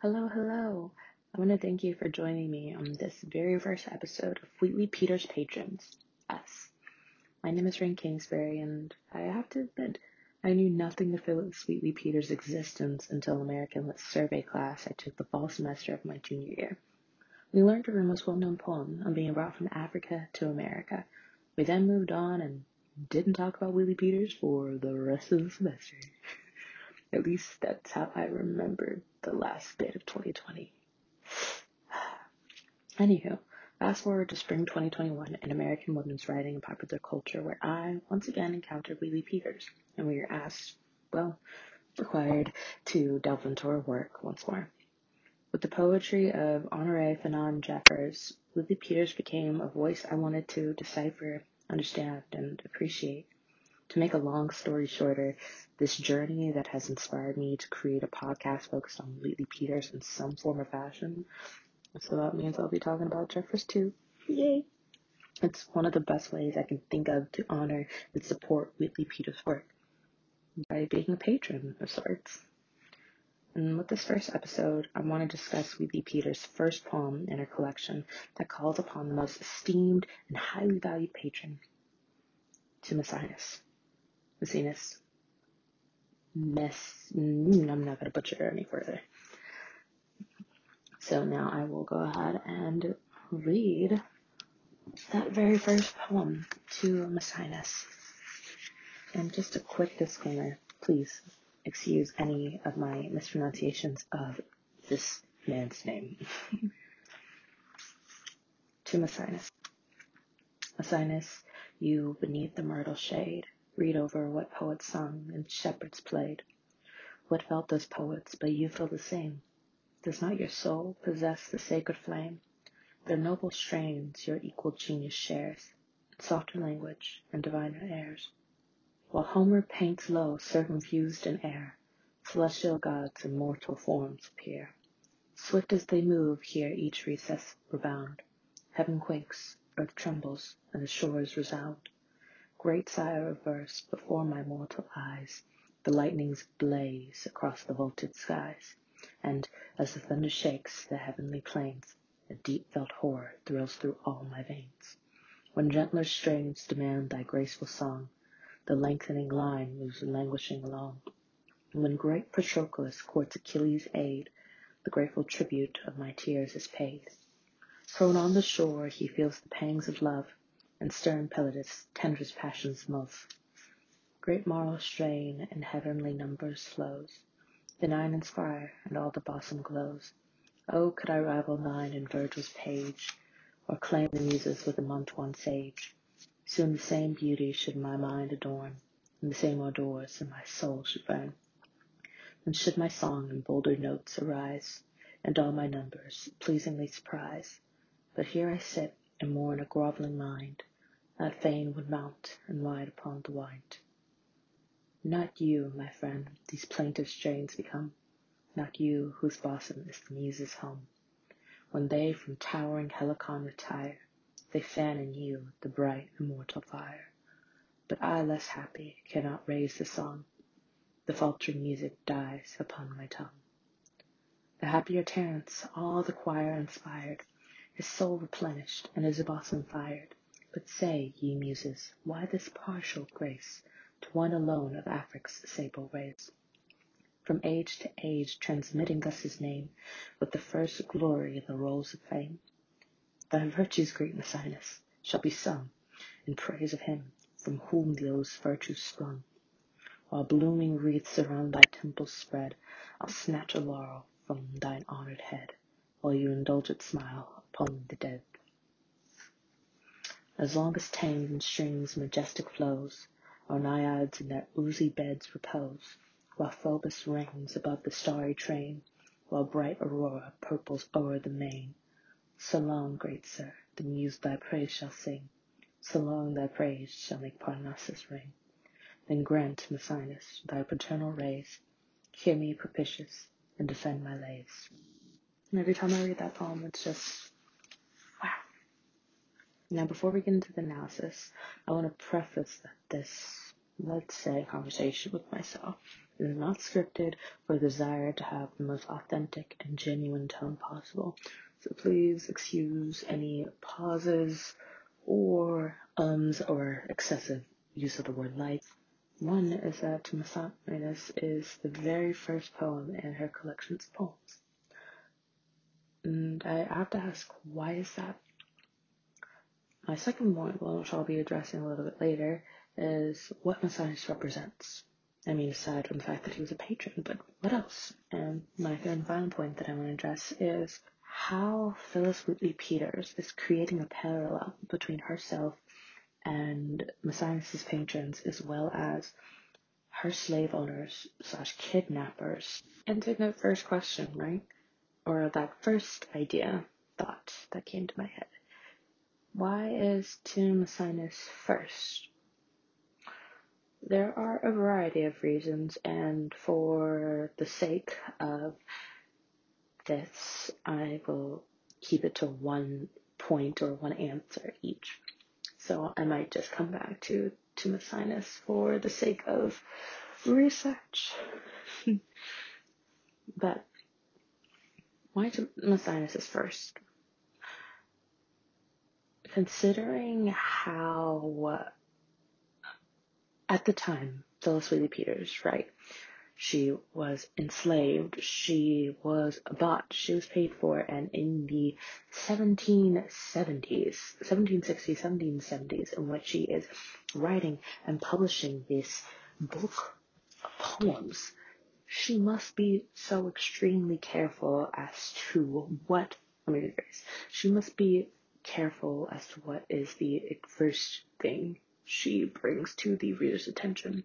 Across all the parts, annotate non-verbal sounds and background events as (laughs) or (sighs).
Hello, hello. I want to thank you for joining me on this very first episode of Wheatley Peters Patrons. Us. My name is Rain Kingsbury, and I have to admit, I knew nothing of Phillis Wheatley Peters' existence until American Lit Survey class I took the fall semester of my junior year. We learned of her most well known poem on being brought from Africa to America. We then moved on and didn't talk about Wheatley Peters for the rest of the semester. (laughs) At least that's how I remembered the last bit of 2020. (sighs) Anywho, fast forward to spring 2021 in American women's writing and popular culture, where I once again encountered Wheatley Peters, and we were asked, well, required to delve into her work once more. With the poetry of Honorée Fanonne Jeffers, Wheatley Peters became a voice I wanted to decipher, understand, and appreciate. To make a long story shorter, this journey that has inspired me to create a podcast focused on Wheatley Peters in some form or fashion. So that means I'll be talking about Jeffers too. Yay! It's one of the best ways I can think of to honor and support Wheatley Peters' work by being a patron of sorts. And with this first episode, I want to discuss Wheatley Peters' first poem in her collection that calls upon the most esteemed and highly valued patron to Maecenas. Maecenas. Mess. Mm, I'm not to butcher it any further. So now I will go ahead and read that very first poem to Maecenas. And just a quick disclaimer, please excuse any of my mispronunciations of this man's name. (laughs) to Maecenas. Maecenas, you beneath the myrtle shade, read over what poets sung and shepherds played. What felt those poets, but you feel the same? Does not your soul possess the sacred flame? Their noble strains your equal genius shares, softer language and diviner airs. While Homer paints lo circumfused in air, celestial gods in mortal forms appear. Swift as they move, hear each recess rebound. Heaven quakes, earth trembles, and the shores resound. Great sire of verse, before my mortal eyes, the lightnings blaze across the vaulted skies, and as the thunder shakes the heavenly plains, a deep felt horror thrills through all my veins. When gentler strains demand thy graceful song, the lengthening line moves languishing along. When great Patroclus courts Achilles' aid, the grateful tribute of my tears is paid. Prone on the shore, he feels the pangs of love, and stern Pelides tenderest passions move. Great moral strain in heavenly numbers flows, the nine inspire, and all the bosom glows. Oh, could I rival thine in Virgil's page, or claim the muses with the Mantuan sage? Soon the same beauty should my mind adorn, and the same ardors in my soul should burn. Then should my song in bolder notes arise, and all my numbers pleasingly surprise. But here I sit, and mourn a groveling mind, that fain would mount and ride upon the wind. Not you, my friend, these plaintive strains become, not you whose bosom is the muse's home. When they from towering Helicon retire, they fan in you the bright immortal fire. But I, less happy, cannot raise the song, the faltering music dies upon my tongue. The happier Terence, all the choir inspired, his soul replenished, and his bosom fired. But say, ye muses, why this partial grace to one alone of Afric's sable race? From age to age transmitting thus his name with the first glory in the rolls of fame. Thy virtues, great Maecenas, shall be sung in praise of him from whom those virtues sprung. While blooming wreaths around thy temples spread, I'll snatch a laurel from thine honored head, while you indulge indulgent smile upon the dead. As long as Thames in streams majestic flows, Our Naiads in their oozy beds repose, While Phoebus reigns above the starry train, While bright Aurora purples o'er the main. So long, great sir, the muse thy praise shall sing, So long thy praise shall make Parnassus ring. Then grant, Maecenas, thy paternal rays, Hear me propitious, and defend my lays. And every time I read that poem, it's just now, before we get into the analysis, I want to preface that this, let's say, conversation with myself is not scripted for the desire to have the most authentic and genuine tone possible. So please excuse any pauses or ums or excessive use of the word like. One is that Masaminus is the very first poem in her collection's poems. And I have to ask, why is that? My second point, which I'll be addressing a little bit later, is what Masaminus represents. I mean, aside from the fact that he was a patron, but what else? And my third and final point that I want to address is how Phillis Wheatley Peters is creating a parallel between herself and Masaminus' patrons as well as her slave owners slash kidnappers. And to the first question, right? Or that first idea, thought that came to my head. Why is Tim Masaminus first? There are a variety of reasons, and for the sake of this, I will keep it to one point or one answer each. So I might just come back to Masaminus for the sake of research. (laughs) but why Masaminus is first? Considering how, at the time, Phillis Wheatley Peters, right? She was enslaved. She was bought. She was paid for. And in the 1770s, 1760s, 1770s, in which she is writing and publishing this book of poems, she must be so extremely careful as to what, let me rephrase, she must be careful as to what is the first thing she brings to the reader's attention.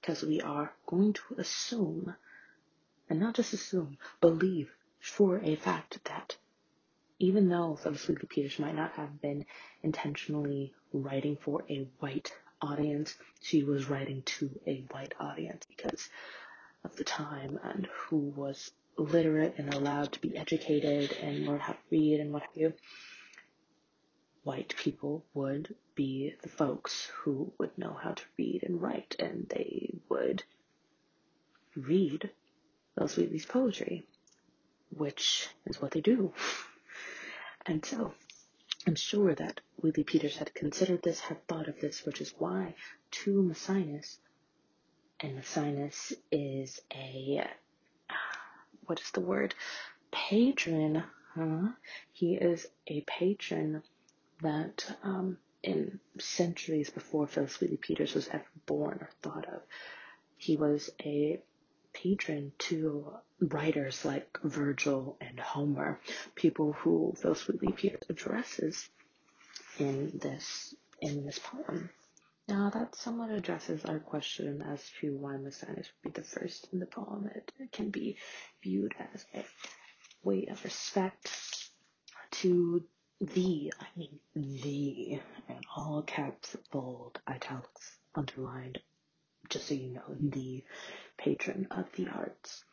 Because we are going to assume, and not just assume, believe for a fact that even though Phillis Wheatley Peters might not have been intentionally writing for a white audience, she was writing to a white audience because of the time and who was literate and allowed to be educated and learn how to read and what have you white people would be the folks who would know how to read and write, and they would read Phillis Wheatley's poetry, which is what they do. (laughs) And so, I'm sure that Wheatley Peters had considered this, had thought of this, which is why to Masaminus, and Masaminus is a, what is the word? Patron, huh? He is a patron that um, in centuries before Phillis Wheatley Peters was ever born or thought of, he was a patron to writers like Virgil and Homer, people who Phillis Wheatley Peters addresses in this in this poem. Now that somewhat addresses our question as to why Masaminus would be the first in the poem. It, it can be viewed as a way of respect to the, I mean the, in all caps, bold, italics, underlined, just so you know, the patron of the arts.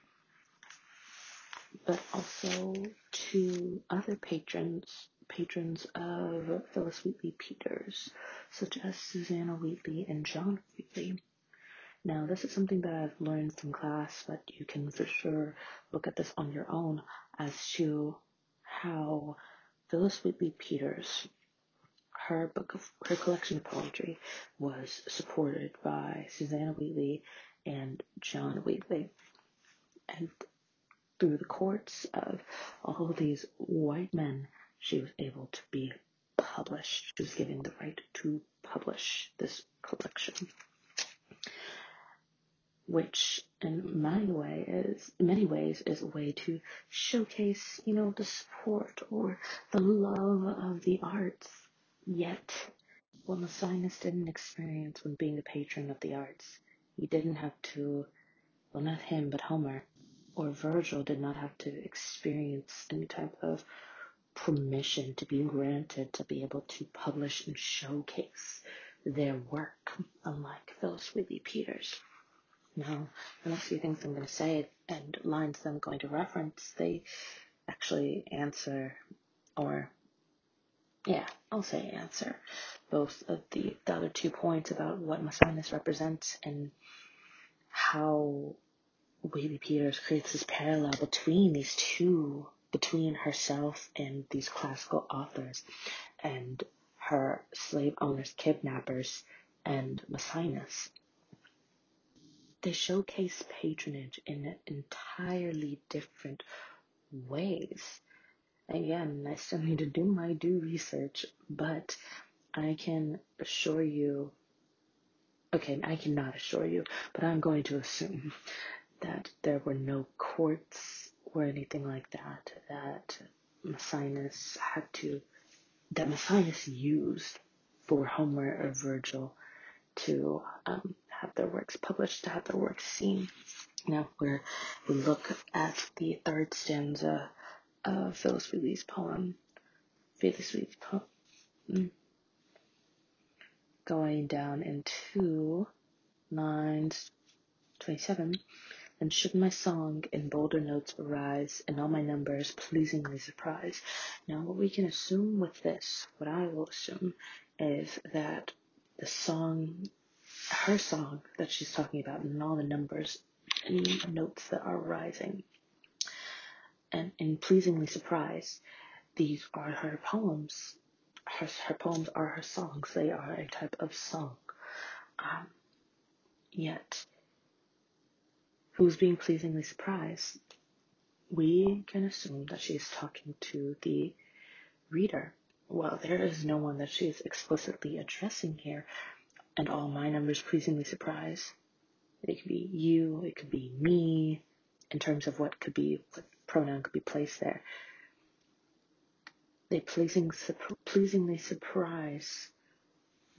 But also to other patrons, patrons of Phillis Wheatley Peters, such as Susanna Wheatley and John Wheatley. Now, this is something that I've learned from class, but you can for sure look at this on your own as to how Phillis Wheatley Peters, her book of her collection of poetry was supported by Susanna Wheatley and John Wheatley. And through the courts of all of these white men, she was able to be published. She was given the right to publish this collection which in many ways in many ways is a way to showcase, you know, the support or the love of the arts. Yet, what Masaminus didn't experience when being a patron of the arts, he didn't have to, well, not him, but Homer or Virgil did not have to experience any type of permission to be granted to be able to publish and showcase their work, unlike Phillis Wheatley Peters. Now, the next few things I'm going to say and lines that I'm going to reference, they actually answer, or yeah, I'll say answer both of the, the other two points about what Masaminus represents and how Wheatley Peters creates this parallel between these two, between herself and these classical authors and her slave owners, kidnappers, and Maecenas. They showcase patronage in entirely different ways. Again, I still need to do my due research, but I can assure you, okay, I cannot assure you, but I'm going to assume that there were no courts or anything like that, that Maecenas had to, that Maecenas used for Homer or Virgil to um, have their works published, to have their works seen. Now, where we look at the third stanza of Phillis Wheatley's poem, Phillis Wheatley's poem, mm, going down into lines 27, and should my song in bolder notes arise, and all my numbers pleasingly surprise. Now, what we can assume with this, what I will assume, is that the song, her song that she's talking about, and all the numbers and notes that are rising, and in pleasingly surprise, these are her poems. Her, her poems are her songs. They are a type of song. Um, yet, who's being pleasingly surprised? We can assume that she's talking to the reader. Well, there is no one that she is explicitly addressing here, and all my numbers pleasingly surprise. It could be you, it could be me, in terms of what could be, what pronoun could be placed there. They pleasing, pleasingly surprise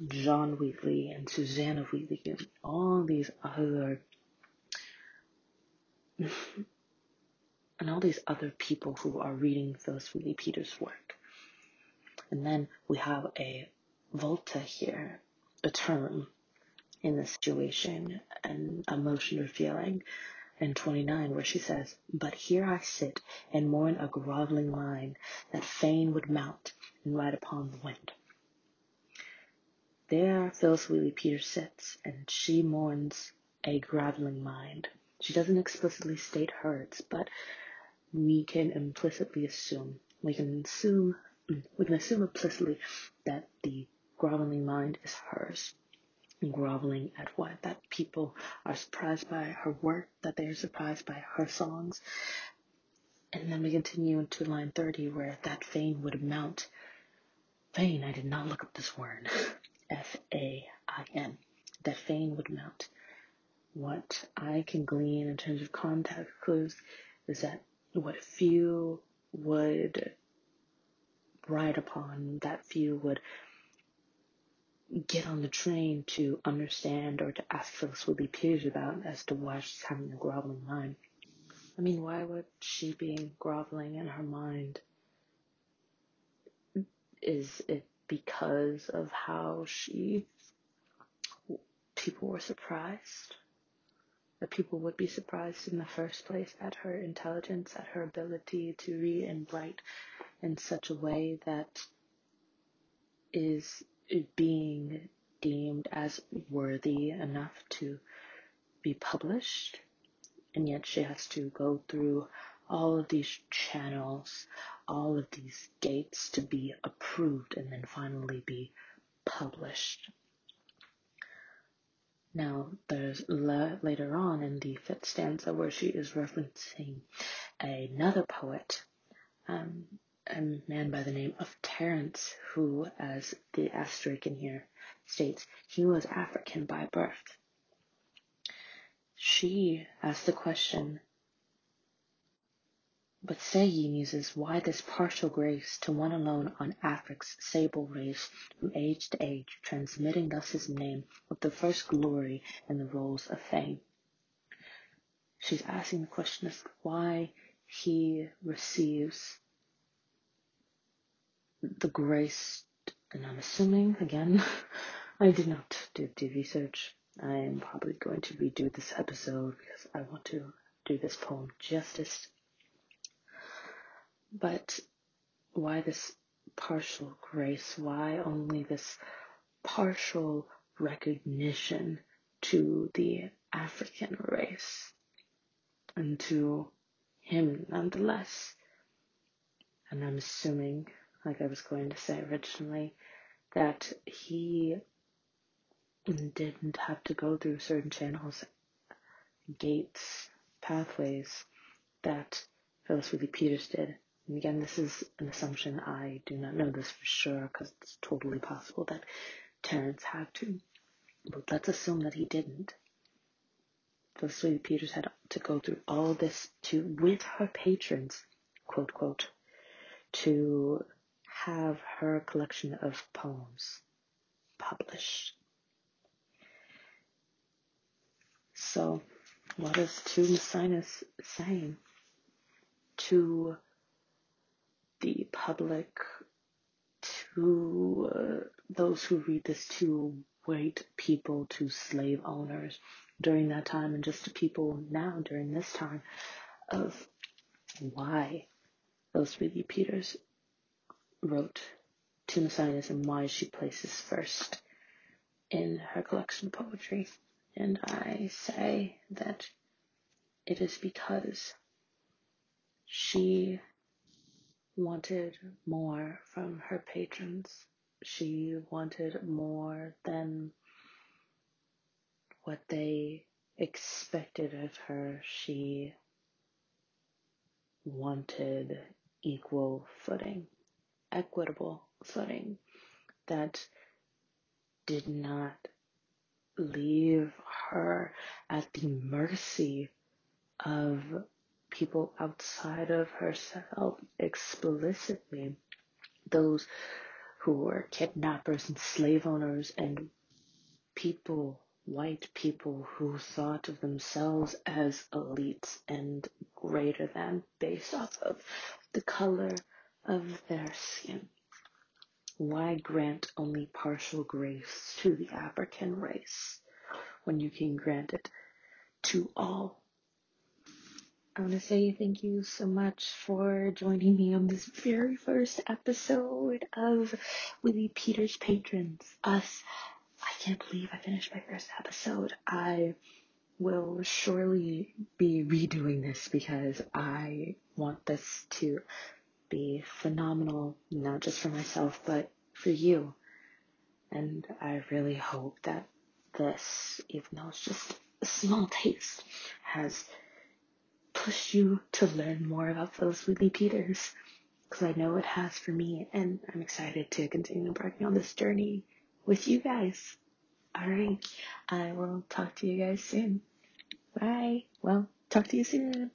John Wheatley and Susanna Wheatley and all these other and all these other people who are reading Phillis Wheatley Peters' work. And then we have a volta here, a term in the situation, and emotion or feeling in 29 where she says, But here I sit and mourn a groveling mind that fain would mount and ride upon the wind. There Phillis Wheatley Peters sits, and she mourns a groveling mind. She doesn't explicitly state hers, but we can implicitly assume, we can assume, we can assume implicitly that the groveling mind is hers groveling at what? That people are surprised by her work, that they are surprised by her songs. And then we continue into line 30 where that fain would mount. Fain, I did not look up this word. (laughs) F A I N. That fain would mount. What I can glean in terms of contact clues is that what few would ride upon, that few would get on the train to understand or to ask Phillis Wheatley Peters about as to why she's having a groveling mind. I mean, why would she be groveling in her mind? Is it because of how she, people were surprised? That people would be surprised in the first place at her intelligence, at her ability to read and write in such a way that is being deemed as worthy enough to be published, and yet she has to go through all of these channels, all of these gates to be approved and then finally be published. Now, there's later on in the fifth stanza where she is referencing another poet, um, a man by the name of Terence, who, as the asterisk in here states, he was African by birth. She asked the question, But say ye, muses, why this partial grace to one alone on Afric's sable race, from age to age, transmitting thus his name with the first glory in the rolls of fame? She's asking the question as why he receives the grace, and I'm assuming, again, (laughs) I did not do the research. I am probably going to redo this episode because I want to do this poem justice. But why this partial grace? Why only this partial recognition to the African race and to him nonetheless. And I'm assuming, like I was going to say originally, that he didn't have to go through certain channels, gates, pathways that Phillis Peters did. And again, this is an assumption. I do not know this for sure because it's totally possible that Terence had to. But let's assume that he didn't. Phillis Peters had to go through all this to, with her patrons, quote, quote, to have her collection of poems published. So, what is To saying to the public, to uh, those who read this, to white people, to slave owners during that time, and just to people now during this time of why those Wheatley Peters wrote to Macinus and why she places first in her collection of poetry. And I say that it is because she wanted more from her patrons. She wanted more than what they expected of her. She wanted equal footing, equitable footing that did not leave her at the mercy of people outside of herself explicitly. Those who were kidnappers and slave owners and people, white people who thought of themselves as elites and greater than based off of the color of their skin. Why grant only partial grace to the African race when you can grant it to all? I want to say thank you so much for joining me on this very first episode of Wheatley Peters Patrons, Us. I can't believe I finished my first episode. I will surely be redoing this because I want this to be phenomenal, not just for myself, but for you. And I really hope that this, even though it's just a small taste, has pushed you to learn more about Phillis Wheatley Peters. Because I know it has for me, and I'm excited to continue embarking on this journey with you guys. Alright, I will talk to you guys soon. Bye. Well, talk to you soon.